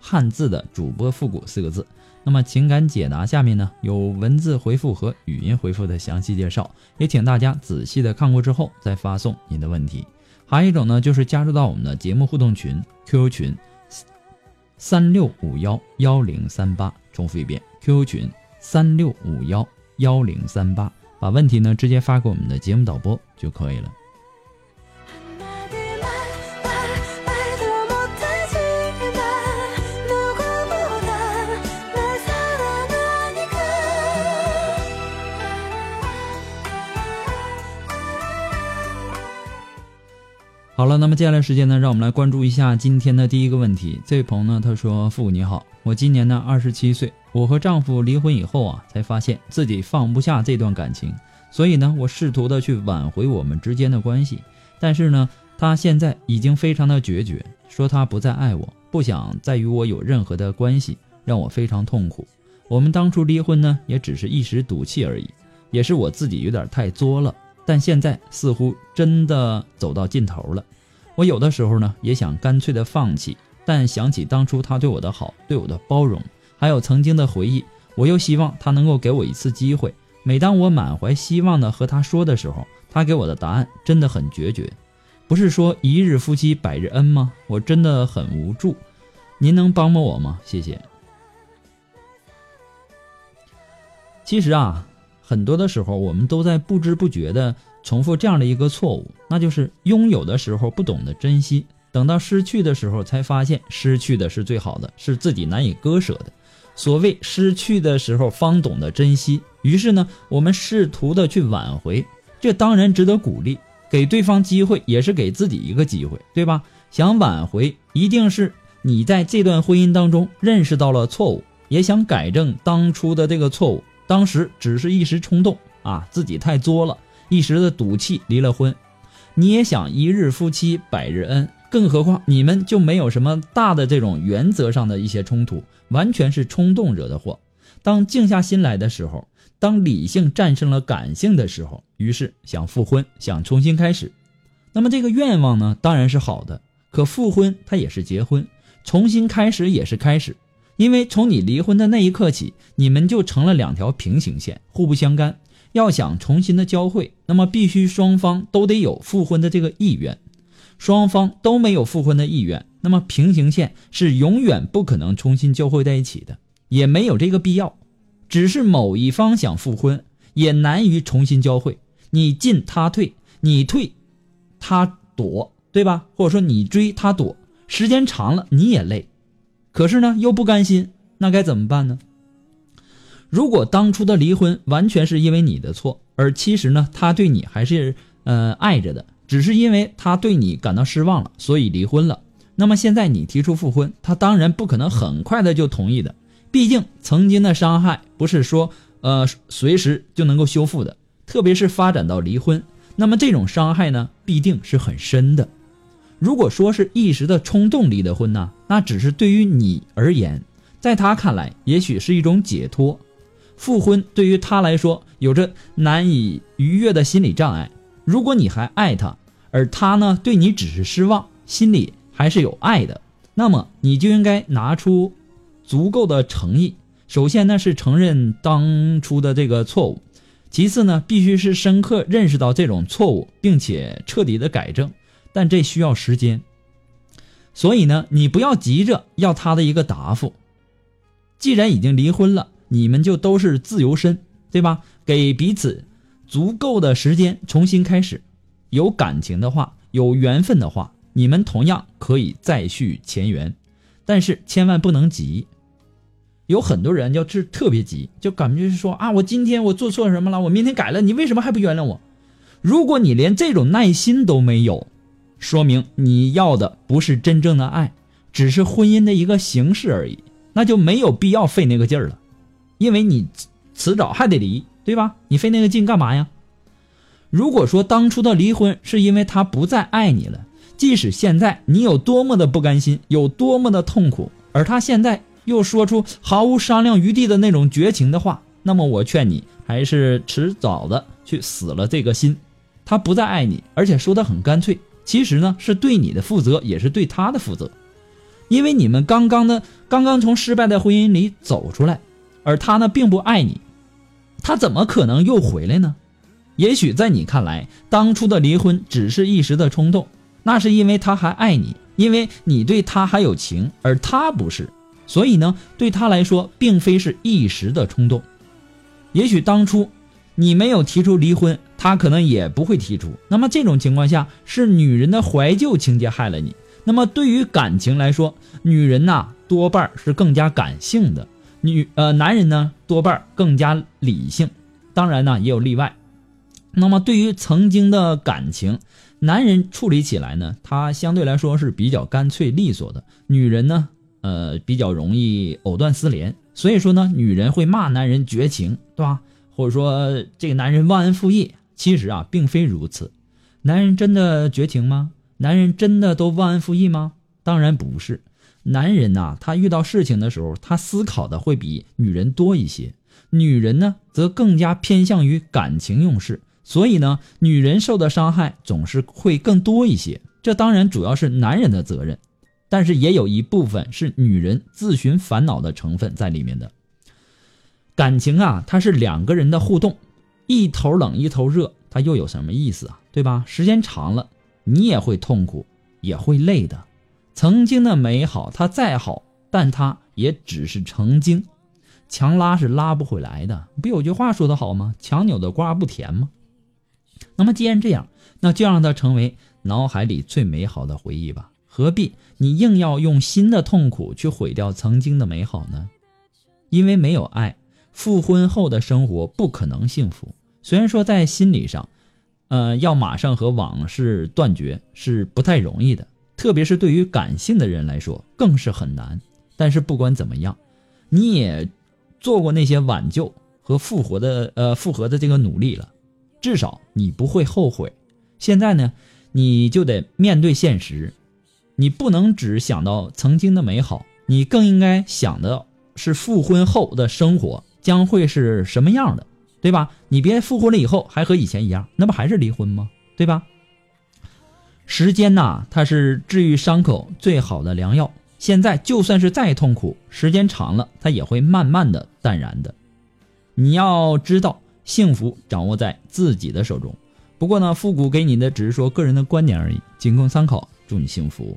汉字的主播复古”四个字。那么情感解答下面呢有文字回复和语音回复的详细介绍，也请大家仔细的看过之后再发送您的问题。还有一种呢就是加入到我们的节目互动群 QQ 群三六五幺幺零三八，重复一遍 QQ 群三六五幺幺零三八，把问题呢直接发给我们的节目导播就可以了。好了，那么接下来时间呢，让我们来关注一下今天的第一个问题。这位朋友呢，他说：“父母你好，我今年呢二十七岁，我和丈夫离婚以后啊，才发现自己放不下这段感情，所以呢，我试图的去挽回我们之间的关系。但是呢，他现在已经非常的决绝，说他不再爱我，不想再与我有任何的关系，让我非常痛苦。我们当初离婚呢，也只是一时赌气而已，也是我自己有点太作了。”但现在似乎真的走到尽头了，我有的时候呢也想干脆的放弃，但想起当初他对我的好，对我的包容，还有曾经的回忆，我又希望他能够给我一次机会。每当我满怀希望的和他说的时候，他给我的答案真的很决绝。不是说一日夫妻百日恩吗？我真的很无助，您能帮帮我吗？谢谢。其实啊。很多的时候，我们都在不知不觉的重复这样的一个错误，那就是拥有的时候不懂得珍惜，等到失去的时候才发现失去的是最好的，是自己难以割舍的。所谓失去的时候方懂得珍惜，于是呢，我们试图的去挽回，这当然值得鼓励，给对方机会也是给自己一个机会，对吧？想挽回，一定是你在这段婚姻当中认识到了错误，也想改正当初的这个错误。当时只是一时冲动啊，自己太作了，一时的赌气离了婚。你也想一日夫妻百日恩，更何况你们就没有什么大的这种原则上的一些冲突，完全是冲动惹的祸。当静下心来的时候，当理性战胜了感性的时候，于是想复婚，想重新开始。那么这个愿望呢，当然是好的。可复婚它也是结婚，重新开始也是开始。因为从你离婚的那一刻起，你们就成了两条平行线，互不相干。要想重新的交汇，那么必须双方都得有复婚的这个意愿。双方都没有复婚的意愿，那么平行线是永远不可能重新交汇在一起的，也没有这个必要。只是某一方想复婚，也难于重新交汇。你进他退，你退他躲，对吧？或者说你追他躲，时间长了你也累。可是呢，又不甘心，那该怎么办呢？如果当初的离婚完全是因为你的错，而其实呢，他对你还是呃爱着的，只是因为他对你感到失望了，所以离婚了。那么现在你提出复婚，他当然不可能很快的就同意的，毕竟曾经的伤害不是说呃随时就能够修复的，特别是发展到离婚，那么这种伤害呢，必定是很深的。如果说是一时的冲动离的婚呢，那只是对于你而言，在他看来也许是一种解脱。复婚对于他来说有着难以逾越的心理障碍。如果你还爱他，而他呢对你只是失望，心里还是有爱的，那么你就应该拿出足够的诚意。首先呢是承认当初的这个错误，其次呢必须是深刻认识到这种错误，并且彻底的改正。但这需要时间，所以呢，你不要急着要他的一个答复，既然已经离婚了，你们就都是自由身，对吧？给彼此足够的时间重新开始。有感情的话，有缘分的话，你们同样可以再续前缘，但是千万不能急。有很多人就是特别急，就感觉是说啊，我今天我做错什么了，我明天改了，你为什么还不原谅我？如果你连这种耐心都没有，说明你要的不是真正的爱，只是婚姻的一个形式而已，那就没有必要费那个劲儿了，因为你迟早还得离，对吧？你费那个劲干嘛呀？如果说当初的离婚是因为他不再爱你了，即使现在你有多么的不甘心，有多么的痛苦，而他现在。又说出毫无商量余地的那种绝情的话，那么我劝你还是迟早的去死了这个心。他不再爱你，而且说的很干脆，其实呢是对你的负责，也是对他的负责。因为你们刚刚的刚刚从失败的婚姻里走出来，而他呢并不爱你，他怎么可能又回来呢？也许在你看来，当初的离婚只是一时的冲动，那是因为他还爱你，因为你对他还有情，而他不是。所以呢，对他来说，并非是一时的冲动。也许当初你没有提出离婚，他可能也不会提出。那么这种情况下，是女人的怀旧情节害了你。那么对于感情来说，女人呐多半是更加感性的，女呃男人呢多半更加理性。当然呢也有例外。那么对于曾经的感情，男人处理起来呢，他相对来说是比较干脆利索的。女人呢。呃，比较容易藕断丝连，所以说呢，女人会骂男人绝情，对吧？或者说这个男人忘恩负义，其实啊，并非如此。男人真的绝情吗？男人真的都忘恩负义吗？当然不是。男人呐，他遇到事情的时候，他思考的会比女人多一些。女人呢，则更加偏向于感情用事，所以呢，女人受的伤害总是会更多一些。这当然主要是男人的责任。但是也有一部分是女人自寻烦恼的成分在里面的。感情啊，它是两个人的互动，一头冷一头热，它又有什么意思啊？对吧？时间长了，你也会痛苦，也会累的。曾经的美好，它再好，但它也只是曾经，强拉是拉不回来的。不有句话说得好吗？强扭的瓜不甜吗？那么既然这样，那就让它成为脑海里最美好的回忆吧。何必你硬要用新的痛苦去毁掉曾经的美好呢？因为没有爱，复婚后的生活不可能幸福。虽然说在心理上，呃，要马上和往事断绝是不太容易的，特别是对于感性的人来说更是很难。但是不管怎么样，你也做过那些挽救和复活的呃复合的这个努力了，至少你不会后悔。现在呢，你就得面对现实。你不能只想到曾经的美好，你更应该想的是复婚后的生活将会是什么样的，对吧？你别复婚了以后还和以前一样，那不还是离婚吗？对吧？时间呐，它是治愈伤口最好的良药。现在就算是再痛苦，时间长了，它也会慢慢的淡然的。你要知道，幸福掌握在自己的手中。不过呢，复古给你的只是说个人的观点而已，仅供参考。祝你幸福。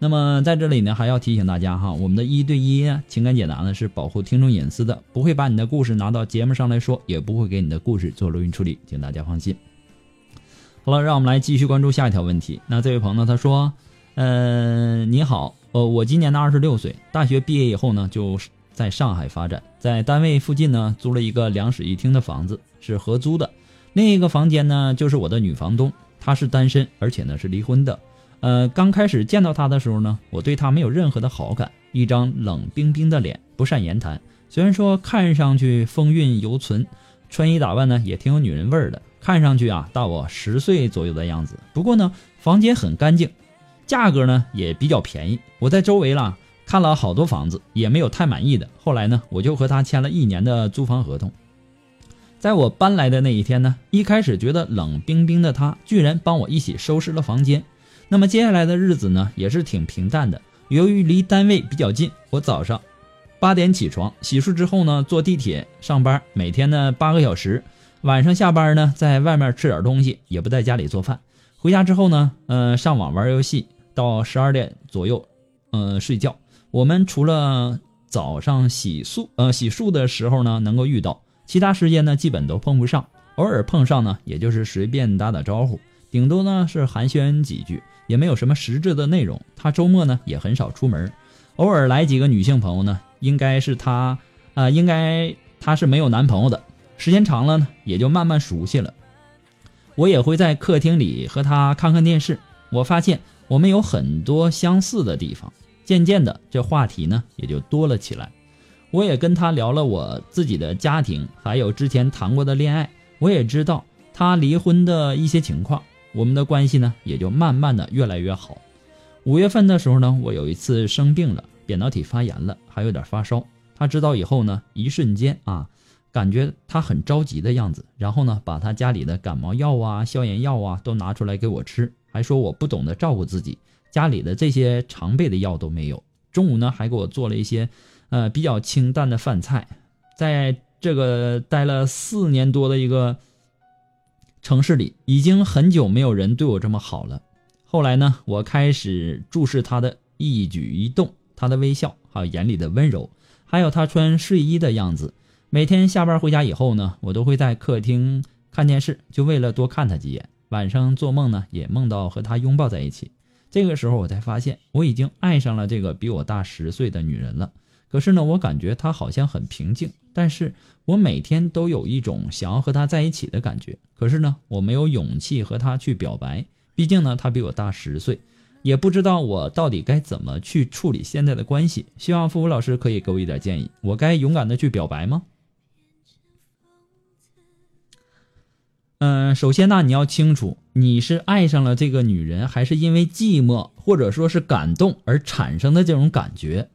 那么在这里呢，还要提醒大家哈，我们的一对一情感解答呢是保护听众隐私的，不会把你的故事拿到节目上来说，也不会给你的故事做录音处理，请大家放心。好了，让我们来继续关注下一条问题。那这位朋友呢他说，呃，你好，呃，我今年呢二十六岁，大学毕业以后呢就在上海发展，在单位附近呢租了一个两室一厅的房子，是合租的。另一个房间呢就是我的女房东，她是单身，而且呢是离婚的。呃，刚开始见到他的时候呢，我对他没有任何的好感，一张冷冰冰的脸，不善言谈。虽然说看上去风韵犹存，穿衣打扮呢也挺有女人味儿的，看上去啊大我十岁左右的样子。不过呢，房间很干净，价格呢也比较便宜。我在周围啦看了好多房子，也没有太满意的。后来呢，我就和他签了一年的租房合同。在我搬来的那一天呢，一开始觉得冷冰冰的他，居然帮我一起收拾了房间。那么接下来的日子呢，也是挺平淡的。由于离单位比较近，我早上八点起床，洗漱之后呢，坐地铁上班，每天呢八个小时。晚上下班呢，在外面吃点东西，也不在家里做饭。回家之后呢，嗯，上网玩游戏，到十二点左右，嗯，睡觉。我们除了早上洗漱，呃，洗漱的时候呢，能够遇到，其他时间呢，基本都碰不上。偶尔碰上呢，也就是随便打打招呼，顶多呢是寒暄几句。也没有什么实质的内容。他周末呢也很少出门，偶尔来几个女性朋友呢，应该是他，啊，应该他是没有男朋友的。时间长了呢，也就慢慢熟悉了。我也会在客厅里和他看看电视。我发现我们有很多相似的地方，渐渐的这话题呢也就多了起来。我也跟他聊了我自己的家庭，还有之前谈过的恋爱。我也知道他离婚的一些情况。我们的关系呢，也就慢慢的越来越好。五月份的时候呢，我有一次生病了，扁桃体发炎了，还有点发烧。他知道以后呢，一瞬间啊，感觉他很着急的样子，然后呢，把他家里的感冒药啊、消炎药啊都拿出来给我吃，还说我不懂得照顾自己，家里的这些常备的药都没有。中午呢，还给我做了一些，呃，比较清淡的饭菜。在这个待了四年多的一个。城市里已经很久没有人对我这么好了。后来呢，我开始注视他的一举一动，他的微笑，还有眼里的温柔，还有他穿睡衣的样子。每天下班回家以后呢，我都会在客厅看电视，就为了多看他几眼。晚上做梦呢，也梦到和他拥抱在一起。这个时候，我才发现我已经爱上了这个比我大十岁的女人了。可是呢，我感觉她好像很平静，但是我每天都有一种想要和她在一起的感觉。可是呢，我没有勇气和她去表白，毕竟呢，她比我大十岁，也不知道我到底该怎么去处理现在的关系。希望付付老师可以给我一点建议，我该勇敢的去表白吗？嗯，首先呢，你要清楚，你是爱上了这个女人，还是因为寂寞或者说是感动而产生的这种感觉？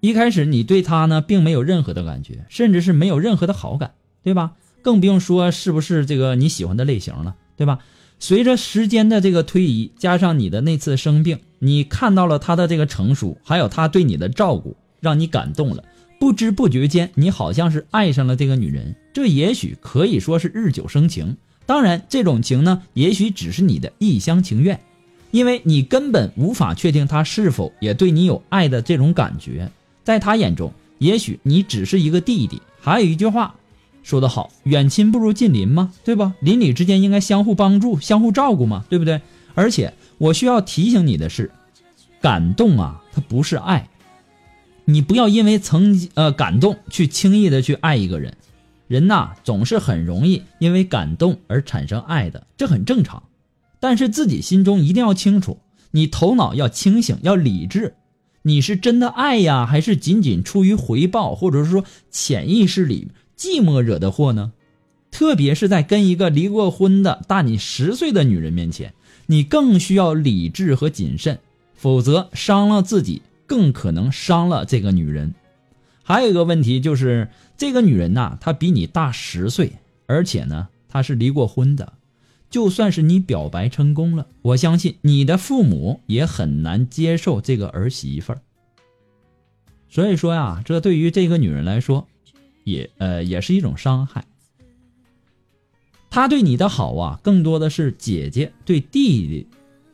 一开始你对他呢，并没有任何的感觉，甚至是没有任何的好感，对吧？更不用说是不是这个你喜欢的类型了，对吧？随着时间的这个推移，加上你的那次生病，你看到了他的这个成熟，还有他对你的照顾，让你感动了。不知不觉间，你好像是爱上了这个女人。这也许可以说是日久生情。当然，这种情呢，也许只是你的一厢情愿，因为你根本无法确定他是否也对你有爱的这种感觉。在他眼中，也许你只是一个弟弟。还有一句话说得好：“远亲不如近邻”嘛，对吧？邻里之间应该相互帮助、相互照顾嘛，对不对？而且我需要提醒你的是，感动啊，它不是爱。你不要因为曾经呃感动去轻易的去爱一个人。人呐，总是很容易因为感动而产生爱的，这很正常。但是自己心中一定要清楚，你头脑要清醒，要理智。你是真的爱呀，还是仅仅出于回报，或者是说潜意识里寂寞惹的祸呢？特别是在跟一个离过婚的大你十岁的女人面前，你更需要理智和谨慎，否则伤了自己，更可能伤了这个女人。还有一个问题就是，这个女人呐，她比你大十岁，而且呢，她是离过婚的。就算是你表白成功了，我相信你的父母也很难接受这个儿媳妇儿。所以说呀，这对于这个女人来说，也呃也是一种伤害。她对你的好啊，更多的是姐姐对弟弟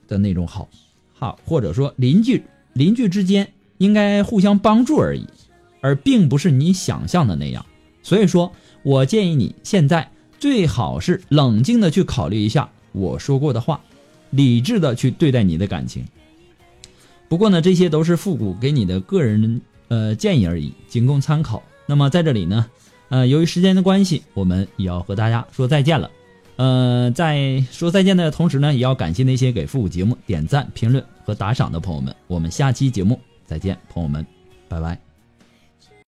的那种好，好或者说邻居邻居之间应该互相帮助而已，而并不是你想象的那样。所以说我建议你现在最好是冷静的去考虑一下我说过的话，理智的去对待你的感情。不过呢，这些都是复古给你的个人呃建议而已，仅供参考。那么在这里呢，呃，由于时间的关系，我们也要和大家说再见了。呃，在说再见的同时呢，也要感谢那些给复古节目点赞、评论和打赏的朋友们。我们下期节目再见，朋友们，拜拜。